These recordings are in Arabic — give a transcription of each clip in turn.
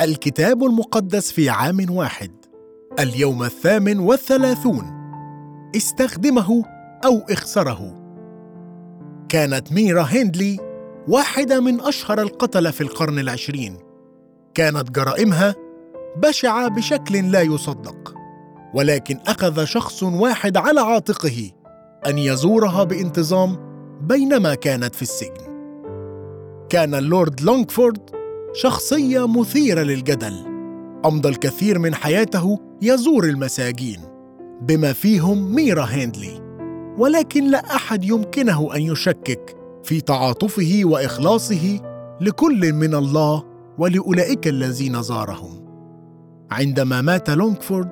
الكتاب المقدس في عام واحد. اليوم الثامن والثلاثون. استخدمه أو اخسره. كانت ميرا هندلي واحدة من أشهر القتلة في القرن العشرين. كانت جرائمها بشعة بشكل لا يصدق ولكن أخذ شخص واحد على عاتقه أن يزورها بانتظام بينما كانت في السجن. كان اللورد لونغفورد شخصية مثيرة للجدل. أمضى الكثير من حياته يزور المساجين بما فيهم ميرا هندلي. ولكن لا أحد يمكنه أن يشكك في تعاطفه وإخلاصه لكل من الله ولأولئك الذين زارهم. عندما مات لونغفورد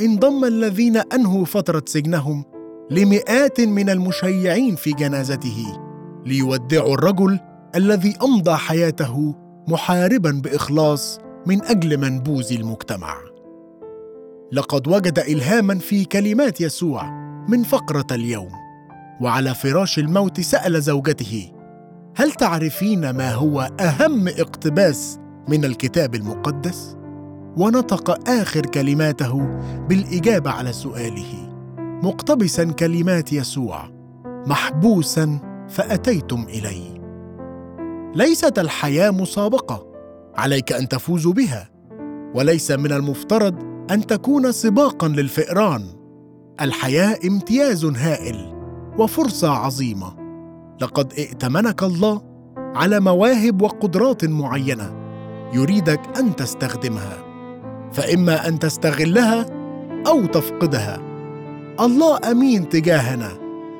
انضم الذين أنهوا فترة سجنهم لمئات من المشيعين في جنازته ليودعوا الرجل الذي أمضى حياته محاربا بإخلاص من أجل منبوذ المجتمع. لقد وجد الهاما في كلمات يسوع من فقرة اليوم وعلى فراش الموت سأل زوجته هل تعرفين ما هو أهم اقتباس من الكتاب المقدس؟ ونطق آخر كلماته بالإجابة على سؤاله مقتبسا كلمات يسوع محبوسا فأتيتم الي ليست الحياة مسابقة. عليك أن تفوز بها. وليس من المفترض أن تكون سباقا للفئران. الحياة امتياز هائل وفرصة عظيمة. لقد ائتمنك الله على مواهب وقدرات معينة يريدك أن تستخدمها. فإما أن تستغلها أو تفقدها. الله أمين تجاهنا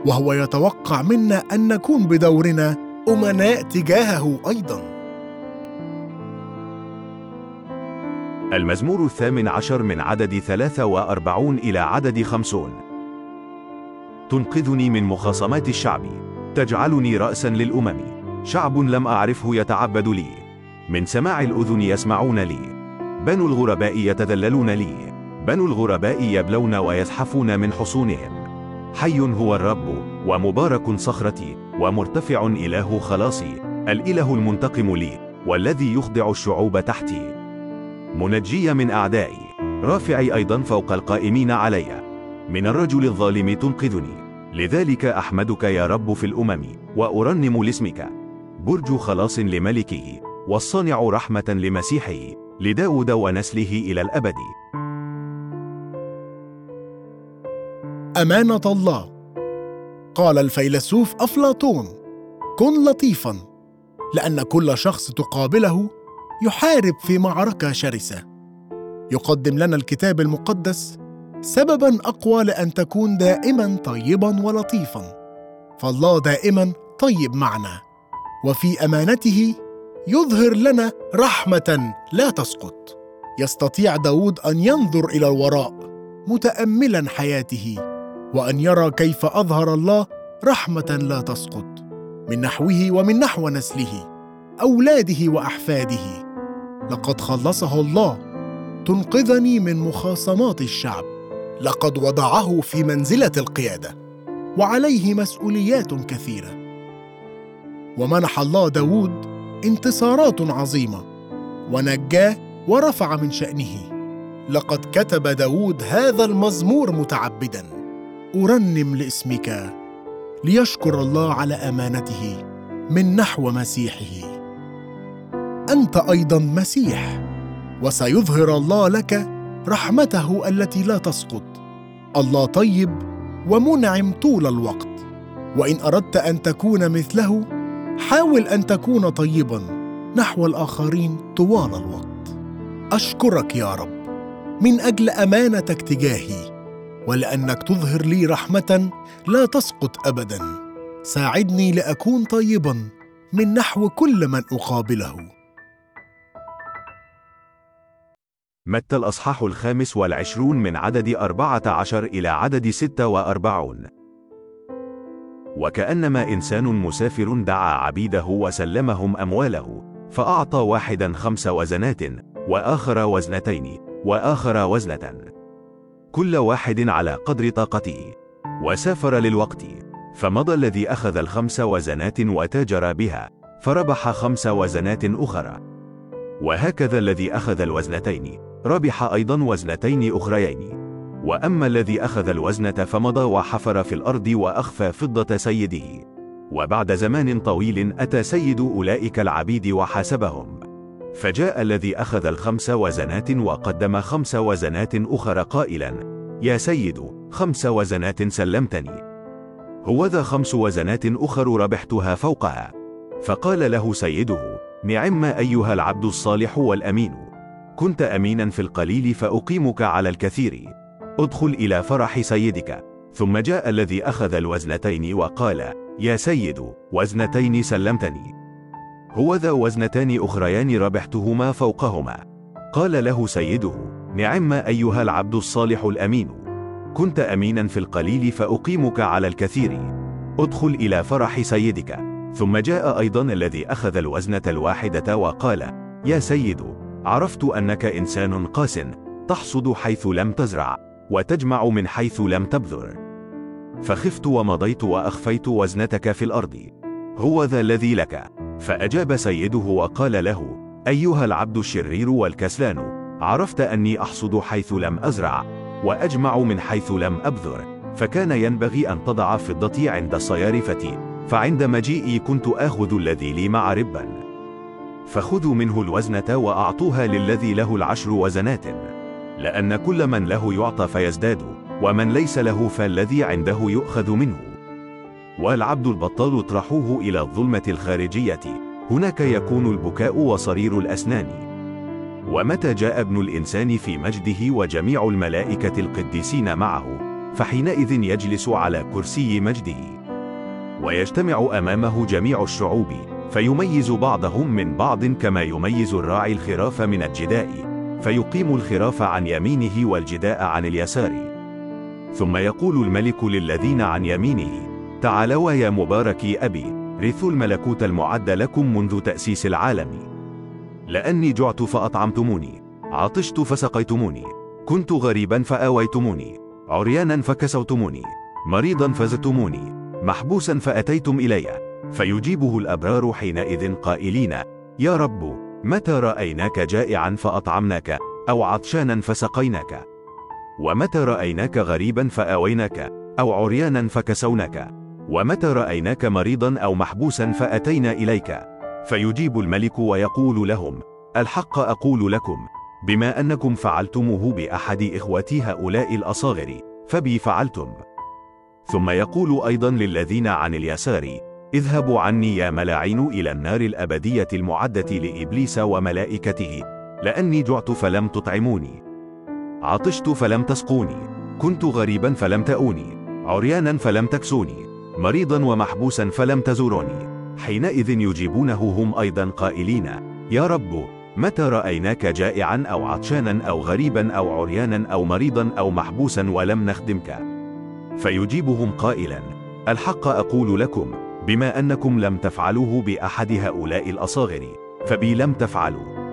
وهو يتوقع منا أن نكون بدورنا أمناء تجاهه أيضا. المزمور الثامن عشر من عدد ثلاثة وأربعون إلى عدد خمسون. تنقذني من مخاصمات الشعب. تجعلني رأسا للأمم. شعب لم أعرفه يتعبد لي. من سماع الأذن يسمعون لي. بنو الغرباء يتذللون لي. بنو الغرباء يبلون ويزحفون من حصونهم. حي هو الرب ومبارك صخرتي. ومرتفع إله خلاصي الإله المنتقم لي والذي يخضع الشعوب تحتي. منجي من أعدائي رافعي أيضا فوق القائمين علي. من الرجل الظالم تنقذني. لذلك أحمدك يا رب في الأمم وأرنم لاسمك. برج خلاص لملكه والصانع رحمة لمسيحه لداود ونسله إلى الأبد. أمانة الله. قال الفيلسوف أفلاطون كن لطيفا لأن كل شخص تقابله يحارب في معركة شرسة. يقدم لنا الكتاب المقدس سببا أقوى لأن تكون دائما طيبا ولطيفا. فالله دائما طيب معنا وفي أمانته يظهر لنا رحمة لا تسقط. يستطيع داود أن ينظر إلى الوراء متاملا حياته. وأن يرى كيف أظهر الله رحمة لا تسقط من نحوه ومن نحو نسله أولاده وأحفاده. لقد خلصه الله تنقذني من مخاصمات الشعب. لقد وضعه في منزلة القيادة وعليه مسؤوليات كثيرة. ومنح الله داود انتصارات عظيمة ونجاه ورفع من شأنه. لقد كتب داود هذا المزمور متعبدا. أرنم لاسمك ليشكر الله على أمانته من نحو مسيحه. أنت أيضا مسيح وسيظهر الله لك رحمته التي لا تسقط. الله طيب ومنعم طول الوقت. وإن أردت أن تكون مثله حاول أن تكون طيبا نحو الآخرين طوال الوقت. أشكرك يا رب من أجل أمانتك تجاهي. ولأنك تظهر لي رحمة لا تسقط ابدا. ساعدني لأكون طيبا من نحو كل من أقابله. متى الأصحاح الخامس والعشرون من عدد أربعة عشر إلى عدد ستة وأربعون؟ وكأنما إنسان مسافر دعا عبيده وسلمهم أمواله فأعطى واحدا خمس وزنات وآخر وزنتين وآخر وزنة. كل واحد على قدر طاقته. وسافر للوقت. فمضى الذي أخذ الخمس وزنات وتاجر بها. فربح خمس وزنات أخرى. وهكذا الذي أخذ الوزنتين. ربح أيضا وزنتين أخريين. وأما الذي أخذ الوزنة فمضى وحفر في الأرض وأخفى فضة سيده. وبعد زمان طويل أتى سيد أولئك العبيد وحاسبهم. فجاء الذي أخذ الخمس وزنات وقدم خمس وزنات أخرى قائلا يا سيد خمس وزنات سلمتني. هوذا خمس وزنات أخر ربحتها فوقها. فقال له سيده نعم أيها العبد الصالح والأمين. كنت أمينا في القليل فأقيمك على الكثير. ادخل إلى فرح سيدك. ثم جاء الذي أخذ الوزنتين وقال يا سيد وزنتين سلمتني. هوذا وزنتان أخريان ربحتهما فوقهما. قال له سيده نعم أيها العبد الصالح الأمين. كنت أمينا في القليل فأقيمك على الكثير. ادخل إلى فرح سيدك. ثم جاء أيضا الذي أخذ الوزنة الواحدة وقال يا سيد عرفت أنك إنسان قاس تحصد حيث لم تزرع وتجمع من حيث لم تبذر. فخفت ومضيت وأخفيت وزنتك في الأرض. هو ذا الذي لك. فأجاب سيده وقال له أيها العبد الشرير والكسلان عرفت أني أحصد حيث لم أزرع وأجمع من حيث لم أبذر فكان ينبغي أن تضع فضتي عند الصيارفة فعند مجيئي كنت آخذ الذي لي مع ربا. فخذوا منه الوزنة وأعطوها للذي له العشر وزنات. لأن كل من له يعطى فيزداد ومن ليس له فالذي عنده يؤخذ منه. والعبد البطال اطرحوه إلى الظلمة الخارجية. هناك يكون البكاء وصرير الأسنان. ومتى جاء ابن الإنسان في مجده وجميع الملائكة القديسين معه فحينئذ يجلس على كرسي مجده. ويجتمع أمامه جميع الشعوب فيميز بعضهم من بعض كما يميز الراعي الخراف من الجداء فيقيم الخراف عن يمينه والجداء عن اليسار. ثم يقول الملك للذين عن يمينه تعالوا يا مباركي أبي رثوا الملكوت المعد لكم منذ تأسيس العالم. لأني جعت فأطعمتموني. عطشت فسقيتموني. كنت غريبا فآويتموني. عريانا فكسوتموني. مريضا فزتموني. محبوسا فأتيتم إلي. فيجيبه الأبرار حينئذ قائلين يا رب متى رأيناك جائعا فأطعمناك؟ أو عطشانا فسقيناك؟ ومتى رأيناك غريبا فآويناك؟ أو عريانا فكسوناك؟ ومتى رأيناك مريضا أو محبوسا فأتينا إليك. فيجيب الملك ويقول لهم الحق أقول لكم بما أنكم فعلتموه بأحد إخوتي هؤلاء الأصاغر فبي فعلتم. ثم يقول أيضا للذين عن اليسار اذهبوا عني يا ملاعين إلى النار الأبدية المعدة لإبليس وملائكته. لأني جعت فلم تطعموني. عطشت فلم تسقوني. كنت غريبا فلم تأوني. عريانا فلم تكسوني. مريضا ومحبوسا فلم تزوروني. حينئذ يجيبونه هم أيضا قائلين يا رب متى رأيناك جائعا أو عطشانا أو غريبا أو عريانا أو مريضا أو محبوسا ولم نخدمك؟ فيجيبهم قائلا الحق أقول لكم بما أنكم لم تفعلوه بأحد هؤلاء الأصاغر فبي لم تفعلوا.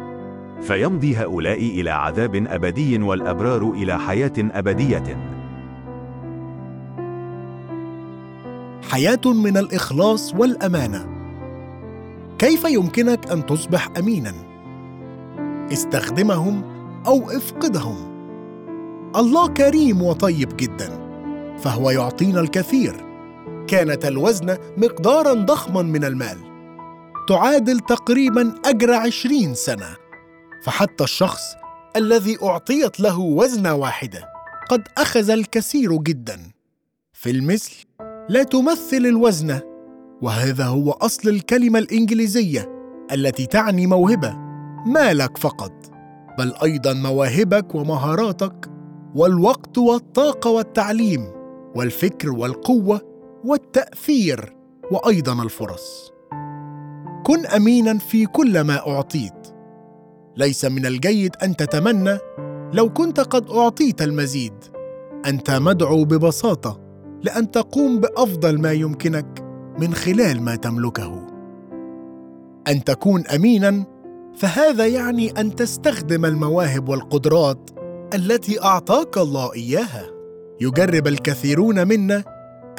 فيمضي هؤلاء إلى عذاب أبدي والأبرار إلى حياة أبدية. حياة من الإخلاص والأمانة. كيف يمكنك أن تصبح أمينا؟ استخدمهم أو افقدهم. الله كريم وطيب جدا فهو يعطينا الكثير. كانت الوزنة مقدارا ضخما من المال. تعادل تقريبا أجر عشرين سنة. فحتى الشخص الذي أعطيت له وزنة واحدة قد أخذ الكثير جدا. في المثل لا تمثل الوزنة وهذا هو أصل الكلمة الإنجليزية التي تعني موهبة مالك فقط. بل أيضا مواهبك ومهاراتك والوقت والطاقة والتعليم والفكر والقوة والتأثير وأيضا الفرص. كن أمينا في كل ما أعطيت. ليس من الجيد أن تتمنى لو كنت قد أعطيت المزيد. أنت مدعو ببساطة. لأن تقوم بأفضل ما يمكنك من خلال ما تملكه. أن تكون أمينا فهذا يعني أن تستخدم المواهب والقدرات التي أعطاك الله إياها. يجرب الكثيرون منا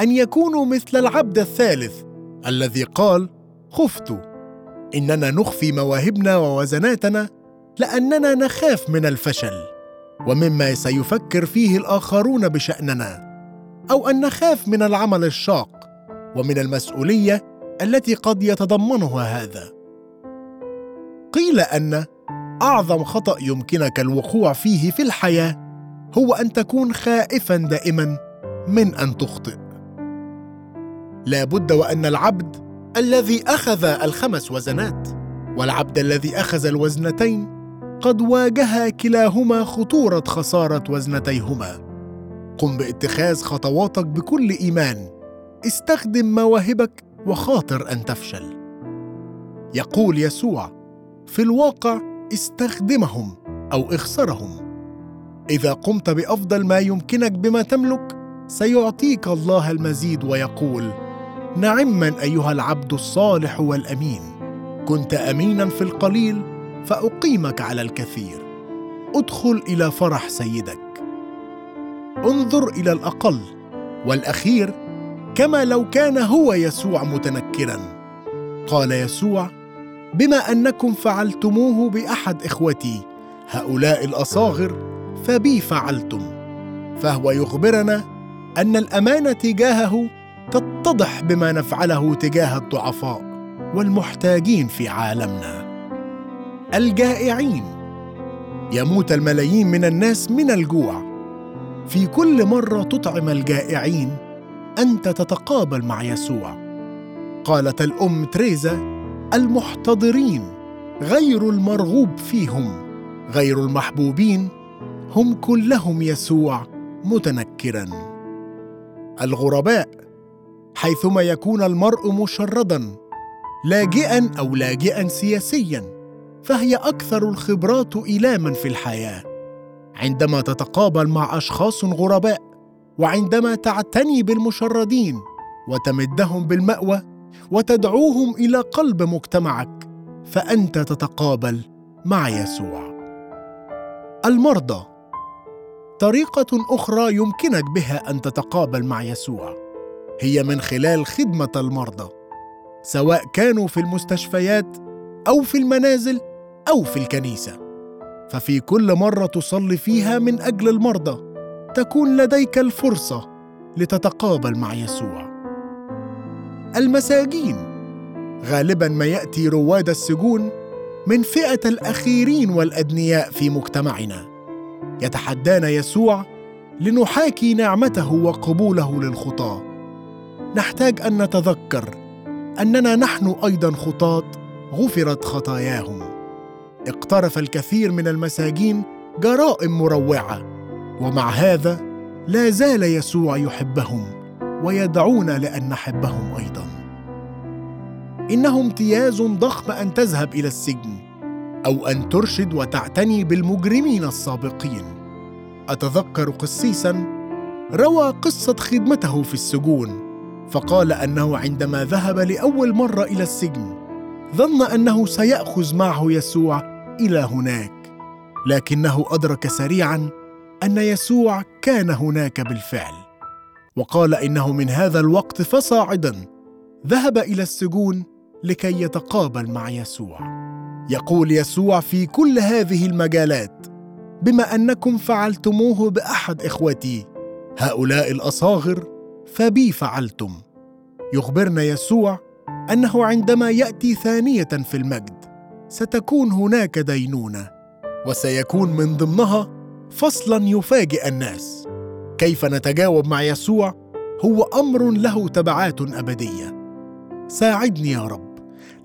أن يكونوا مثل العبد الثالث الذي قال خفت إننا نخفي مواهبنا ووزناتنا لأننا نخاف من الفشل ومما سيفكر فيه الآخرون بشأننا. أو أن نخاف من العمل الشاق ومن المسؤولية التي قد يتضمنها هذا. قيل أن أعظم خطأ يمكنك الوقوع فيه في الحياة هو أن تكون خائفا دائما من أن تخطئ. لا بد وأن العبد الذي أخذ الخمس وزنات والعبد الذي أخذ الوزنتين قد واجها كلاهما خطورة خسارة وزنتيهما. قم باتخاذ خطواتك بكل إيمان. استخدم مواهبك وخاطر أن تفشل. يقول يسوع في الواقع استخدمهم أو اخسرهم. إذا قمت بأفضل ما يمكنك بما تملك سيعطيك الله المزيد ويقول نعما أيها العبد الصالح والأمين. كنت أمينا في القليل فأقيمك على الكثير. ادخل إلى فرح سيدك. انظر إلى الأقل والأخير كما لو كان هو يسوع متنكرا. قال يسوع بما أنكم فعلتموه بأحد إخوتي هؤلاء الأصاغر فبي فعلتم. فهو يخبرنا أن الأمانة تجاهه تتضح بما نفعله تجاه الضعفاء والمحتاجين في عالمنا. الجائعين يموت الملايين من الناس من الجوع. في كل مرة تطعم الجائعين أنت تتقابل مع يسوع. قالت الأم تريزا المحتضرين غير المرغوب فيهم غير المحبوبين هم كلهم يسوع متنكرا. الغرباء حيثما يكون المرء مشردا لاجئا أو لاجئا سياسيا فهي أكثر الخبرات ايلاما في الحياة. عندما تتقابل مع أشخاص غرباء وعندما تعتني بالمشردين وتمدهم بالمأوى وتدعوهم إلى قلب مجتمعك فأنت تتقابل مع يسوع. المرضى. طريقة أخرى يمكنك بها أن تتقابل مع يسوع هي من خلال خدمة المرضى سواء كانوا في المستشفيات أو في المنازل أو في الكنيسة. ففي كل مرة تصلي فيها من أجل المرضى تكون لديك الفرصة لتتقابل مع يسوع. المساجين. غالبا ما يأتي رواد السجون من فئة الأخيرين والأدنياء في مجتمعنا. يتحدانا يسوع لنحاكي نعمته وقبوله للخطاة. نحتاج أن نتذكر أننا نحن أيضا خطاة غفرت خطاياهم. اقترف الكثير من المساجين جرائم مروعة ومع هذا لا زال يسوع يحبهم ويدعونا لأن نحبهم أيضا. انه امتياز ضخم أن تذهب إلى السجن أو أن ترشد وتعتني بالمجرمين السابقين. أتذكر قسيسا روى قصة خدمته في السجون فقال أنه عندما ذهب لأول مرة إلى السجن ظن أنه سيأخذ معه يسوع إلى هناك لكنه أدرك سريعا أن يسوع كان هناك بالفعل وقال إنه من هذا الوقت فصاعدا ذهب إلى السجون لكي يتقابل مع يسوع. يقول يسوع في كل هذه المجالات بما أنكم فعلتموه بأحد إخوتي هؤلاء الأصاغر فبي فعلتم. يخبرنا يسوع أنه عندما يأتي ثانية في المجد ستكون هناك دينونة وسيكون من ضمنها فصلا يفاجئ الناس. كيف نتجاوب مع يسوع؟ هو أمر له تبعات أبدية. ساعدني يا رب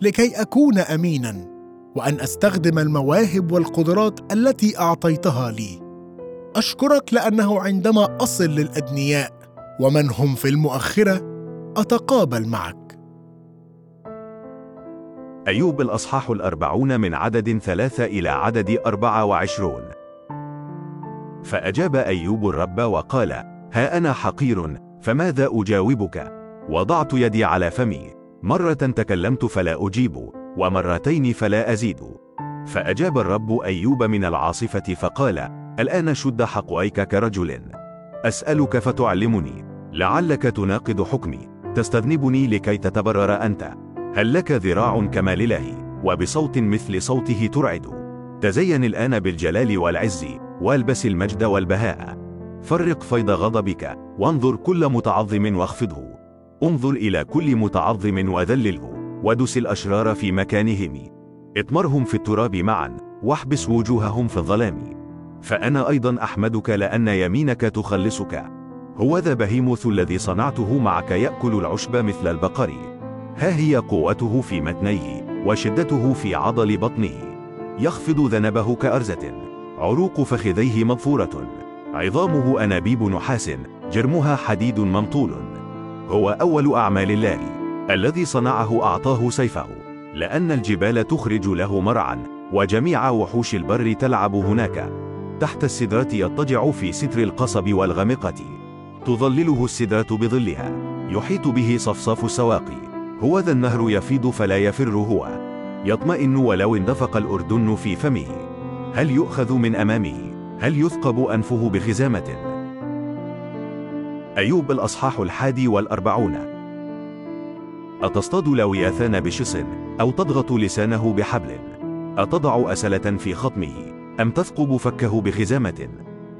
لكي أكون امينا وأن أستخدم المواهب والقدرات التي أعطيتها لي. أشكرك لأنه عندما أصل للأدنياء ومن هم في المؤخرة أتقابل معك. أيوب الأصحاح الأربعون من عدد ثلاثة إلى عدد أربعة وعشرون. فأجاب أيوب الرب وقال ها أنا حقير فماذا أجاوبك؟ وضعت يدي على فمي. مرة تكلمت فلا أجيب ومرتين فلا أزيد. فأجاب الرب أيوب من العاصفة فقال الآن شد حقويك كرجل. أسألك فتعلمني لعلك تناقض حكمي تستذنبني لكي تتبرر أنت. هل لك ذراع كما لله وبصوت مثل صوته ترعد؟ تزين الآن بالجلال والعز والبس المجد والبهاء. فرق فيض غضبك وانظر كل متعظم واخفضه. انظر إلى كل متعظم وذلله ودس الأشرار في مكانهم. اطمرهم في التراب معا واحبس وجوههم في الظلام. فأنا أيضا أحمدك لأن يمينك تخلصك. هو ذا بهيموث الذي صنعته معك يأكل العشب مثل البقر. ها هي قوته في متنيه وشدته في عضل بطنه. يخفض ذنبه كأرزة. عروق فخذيه مغفورة. عظامه أنابيب نحاس. جرمها حديد ممطول. هو أول أعمال الله. الذي صنعه أعطاه سيفه. لأن الجبال تخرج له مرعا وجميع وحوش البر تلعب هناك. تحت السدرة يضطجع في ستر القصب والغمقة. تظلله السدرة بظلها. يحيط به صفصاف السواقي. هو ذا النهر يفيض فلا يفر هو يطمئن ولو اندفق الأردن في فمه. هل يؤخذ من أمامه؟ هل يثقب أنفه بخزامة؟ أيوب الأصحاح الحادي والأربعون. أتصطاد لوياثان بشص أو تضغط لسانه بحبل؟ أتضع أسلة في خطمه؟ أم تثقب فكه بخزامة؟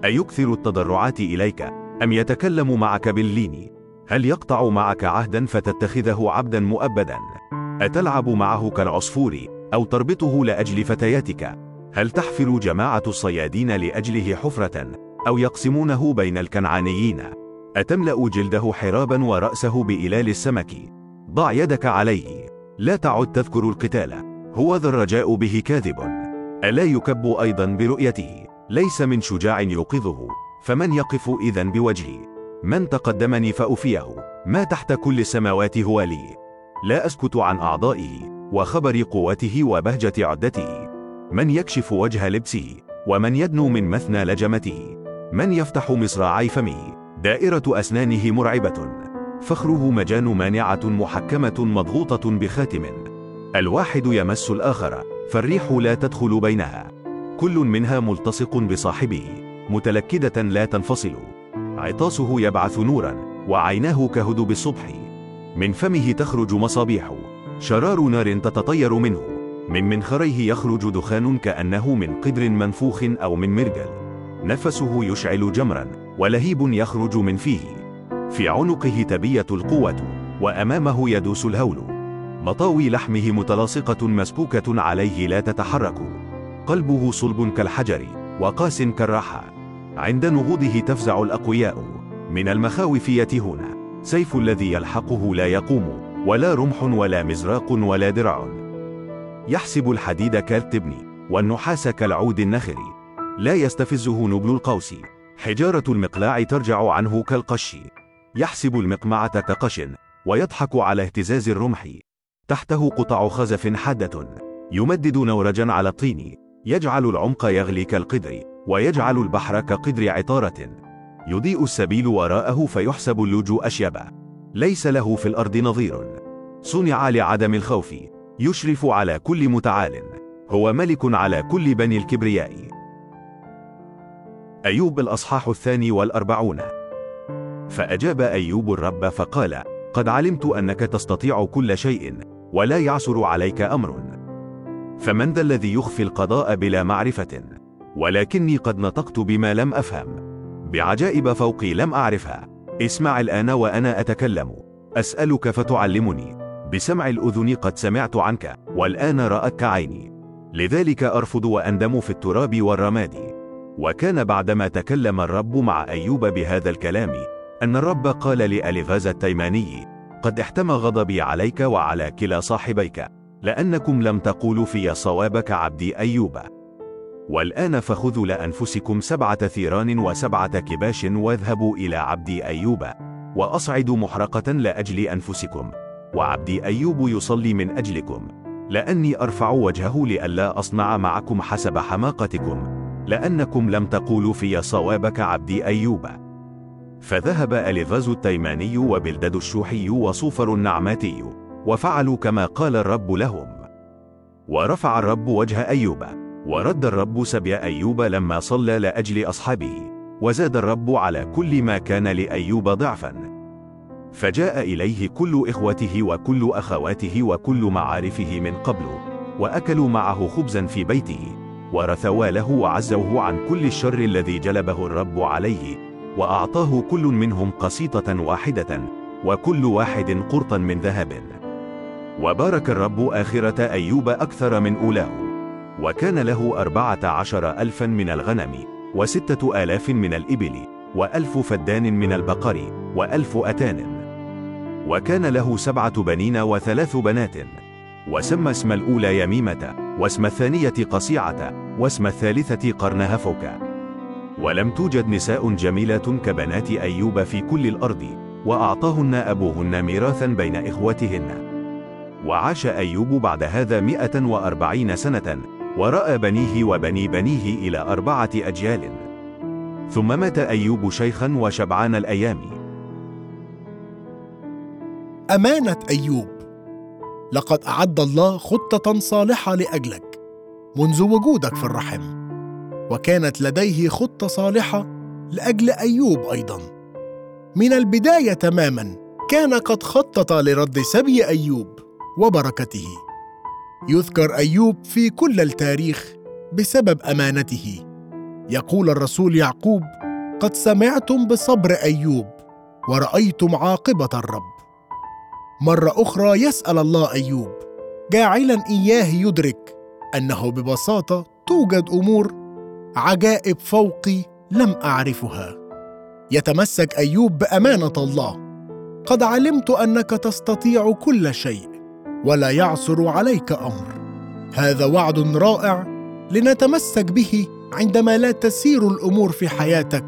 أيكثر التضرعات إليك؟ أم يتكلم معك باللين؟ هل يقطع معك عهدا فتتخذه عبدا مؤبدا؟ أتلعب معه كالعصفور أو تربطه لأجل فتياتك؟ هل تحفر جماعة الصيادين لأجله حفرة أو يقسمونه بين الكنعانيين؟ أتملأ جلده حرابا ورأسه بإلال السمك؟ ضع يدك عليه. لا تعد تذكر القتال. هو ذا الرجاء به كاذب. ألا يكب أيضا برؤيته؟ ليس من شجاع يوقظه. فمن يقف إذا بوجهي من تقدمني فأفيه ما تحت كل السماوات هو لي. لا أسكت عن أعضائه وخبر قوته وبهجة عدته. من يكشف وجه لبسه ومن يدنو من مثنى لجمته. من يفتح مصراعي فمه دائرة أسنانه مرعبة. فخره مجان مانعة محكمة مضغوطة بخاتم. الواحد يمس الآخر. فالريح لا تدخل بينها. كل منها ملتصق بصاحبه. متلكدة لا تنفصل. عطاسه يبعث نورا وعيناه كهدب الصبح. من فمه تخرج مصابيح شرار نار تتطير منه. من منخريه يخرج دخان كأنه من قدر منفوخ أو من مرجل. نفسه يشعل جمرا ولهيب يخرج من فيه. في عنقه تبية القوة وأمامه يدوس الهول. مطاوي لحمه متلاصقة مسبوكة عليه لا تتحرك. قلبه صلب كالحجر وقاس كالرحى عند نهوضه تفزع الأقوياء. من المخاوف يتهون سيف الذي يلحقه لا يقوم ولا رمح ولا مزراق ولا درع. يحسب الحديد كالتبن والنحاس كالعود النخر لا يستفزه نبل القوس. حجارة المقلاع ترجع عنه كالقش. يحسب المقمعة كقش ويضحك على اهتزاز الرمح. تحته قطع خزف حادة. يمدد نورجا على الطين. يجعل العمق يغلي كالقدر. ويجعل البحر كقدر عطارة. يضيء السبيل وراءه فيحسب اللوج أشيبا. ليس له في الأرض نظير. صنع لعدم الخوف. يشرف على كل متعال. هو ملك على كل بني الكبرياء. أيوب الأصحاح الثاني والأربعون. فأجاب أيوب الرب فقال قد علمت أنك تستطيع كل شيء ولا يعسر عليك أمر. فمن ذا الذي يخفي القضاء بلا معرفة؟ ولكني قد نطقت بما لم أفهم. بعجائب فوقي لم أعرفها. اسمع الآن وأنا أتكلم. أسألك فتعلمني. بسمع الأذن قد سمعت عنك والآن رأتك عيني. لذلك أرفض وأندم في التراب والرماد. وكان بعدما تكلم الرب مع أيوب بهذا الكلام أن الرب قال لأليفاز التيماني قد احتمى غضبي عليك وعلى كلا صاحبيك لأنكم لم تقولوا في صوابك عبدي أيوب. والآن فخذوا لأنفسكم سبعة ثيران وسبعة كباش واذهبوا إلى عبدي أيوب. وأصعدوا محرقة لأجل أنفسكم. وعبدي أيوب يصلي من أجلكم. لأني أرفع وجهه لئلا أصنع معكم حسب حماقتكم. لأنكم لم تقولوا في صوابك عبدي أيوب. فذهب أليفاز التيماني وبلدد الشوحي وصوفر النعماتي. وفعلوا كما قال الرب لهم. ورفع الرب وجه أيوب. ورد الرب سبي أيوب لما صلى لأجل أصحابه وزاد الرب على كل ما كان لأيوب ضعفا. فجاء إليه كل إخوته وكل أخواته وكل معارفه من قبل وأكلوا معه خبزا في بيته ورثوا له وعزوه عن كل الشر الذي جلبه الرب عليه وأعطاه كل منهم قسيطة واحدة وكل واحد قرطا من ذهب. وبارك الرب آخرة أيوب أكثر من أولاه. وكان له أربعة عشر ألفا من الغنم وستة آلاف من الإبل وألف فدان من البقر وألف أتان. وكان له سبعة بنين وثلاث بنات. وسمى اسم الأولى يميمة واسم الثانية قصيعة واسم الثالثة قرنهفك ولم توجد نساء جميلة كبنات أيوب في كل الأرض وأعطاهن أبوهن ميراثا بين إخوتهن وعاش أيوب بعد هذا مئة وأربعين سنة ورأى بنيه وبني بنيه إلى أربعة أجيال. ثم مات أيوب شيخا وشبعان الأيام. أمانة أيوب. لقد أعد الله خطة صالحة لأجلك منذ وجودك في الرحم وكانت لديه خطة صالحة لأجل أيوب أيضا. من البداية تماما كان قد خطط لرد سبي أيوب وبركته. يذكر أيوب في كل التاريخ بسبب أمانته. يقول الرسول يعقوب قد سمعتم بصبر أيوب ورأيتم عاقبة الرب. مرة أخرى يسأل الله أيوب جاعلا إياه يدرك أنه ببساطة توجد أمور عجائب فوقي لم أعرفها. يتمسك أيوب بأمانة الله قد علمت أنك تستطيع كل شيء ولا يعثر عليك أمر. هذا وعد رائع لنتمسك به عندما لا تسير الأمور في حياتك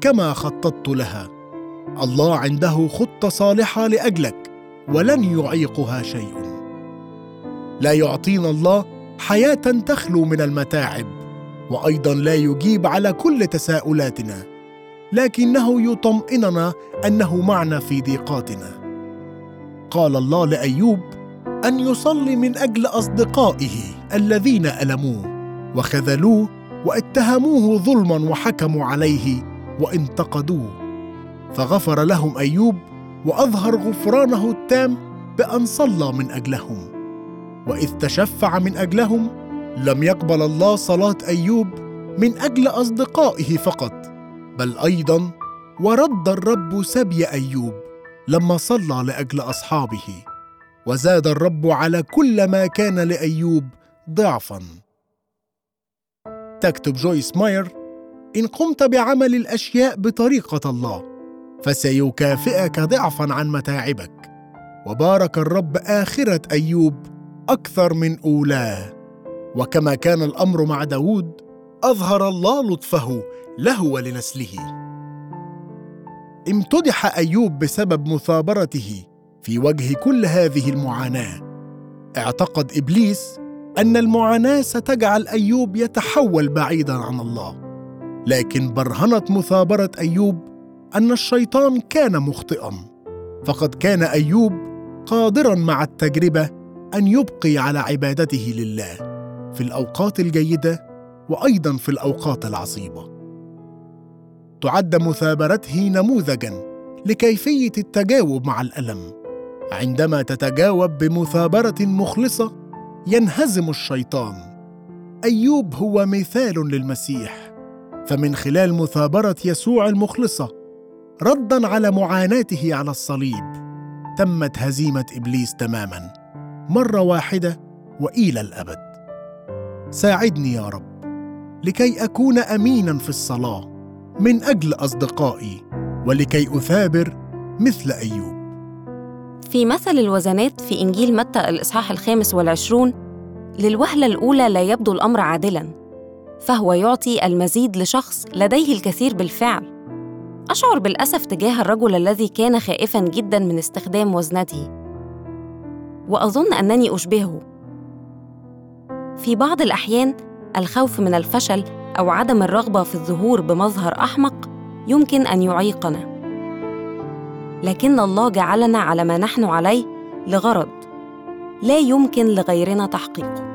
كما خططت لها. الله عنده خطة صالحة لأجلك ولن يعيقها شيء. لا يعطينا الله حياة تخلو من المتاعب وأيضا لا يجيب على كل تساؤلاتنا لكنه يطمئننا أنه معنا في ضيقاتنا. قال الله لأيوب أن يصلي من أجل أصدقائه الذين ألموه وخذلوه واتهموه ظلما وحكموا عليه وانتقدوه. فغفر لهم أيوب وأظهر غفرانه التام بأن صلى من أجلهم. وإذ تشفع من أجلهم لم يقبل الله صلاة أيوب من أجل أصدقائه فقط بل أيضا ورد الرب سبي أيوب لما صلى لأجل أصحابه. وزاد الرب على كل ما كان لأيوب ضعفا. تكتب جويس ماير إن قمت بعمل الأشياء بطريقة الله فسيكافئك ضعفا عن متاعبك. وبارك الرب آخرة أيوب أكثر من أولاه. وكما كان الأمر مع داود أظهر الله لطفه له ولنسله امتدح أيوب بسبب مثابرته. في وجه كل هذه المعاناة. اعتقد إبليس أن المعاناة ستجعل أيوب يتحول بعيدا عن الله. لكن برهنت مثابرة أيوب أن الشيطان كان مخطئا. فقد كان أيوب قادرا مع التجربة أن يبقي على عبادته لله في الأوقات الجيدة وأيضا في الأوقات العصيبة. تعد مثابرته نموذجا لكيفية التجاوب مع الألم. عندما تتجاوب بمثابرة مخلصة ينهزم الشيطان. أيوب هو مثال للمسيح. فمن خلال مثابرة يسوع المخلصة ردا على معاناته على الصليب تمت هزيمة إبليس تماما مرة واحدة وإلى الأبد. ساعدني يا رب لكي أكون امينا في الصلاة من أجل أصدقائي ولكي أثابر مثل أيوب. في مثل الوزنات في إنجيل متى الإصحاح الخامس والعشرون للوهلة الأولى لا يبدو الأمر عادلاً فهو يعطي المزيد لشخص لديه الكثير بالفعل. أشعر بالأسف تجاه الرجل الذي كان خائفاً جداً من استخدام وزنته. وأظن أنني أشبهه. في بعض الأحيان الخوف من الفشل أو عدم الرغبة في الظهور بمظهر أحمق يمكن أن يعيقنا. لكن الله جعلنا على ما نحن عليه لغرض لا يمكن لغيرنا تحقيقه.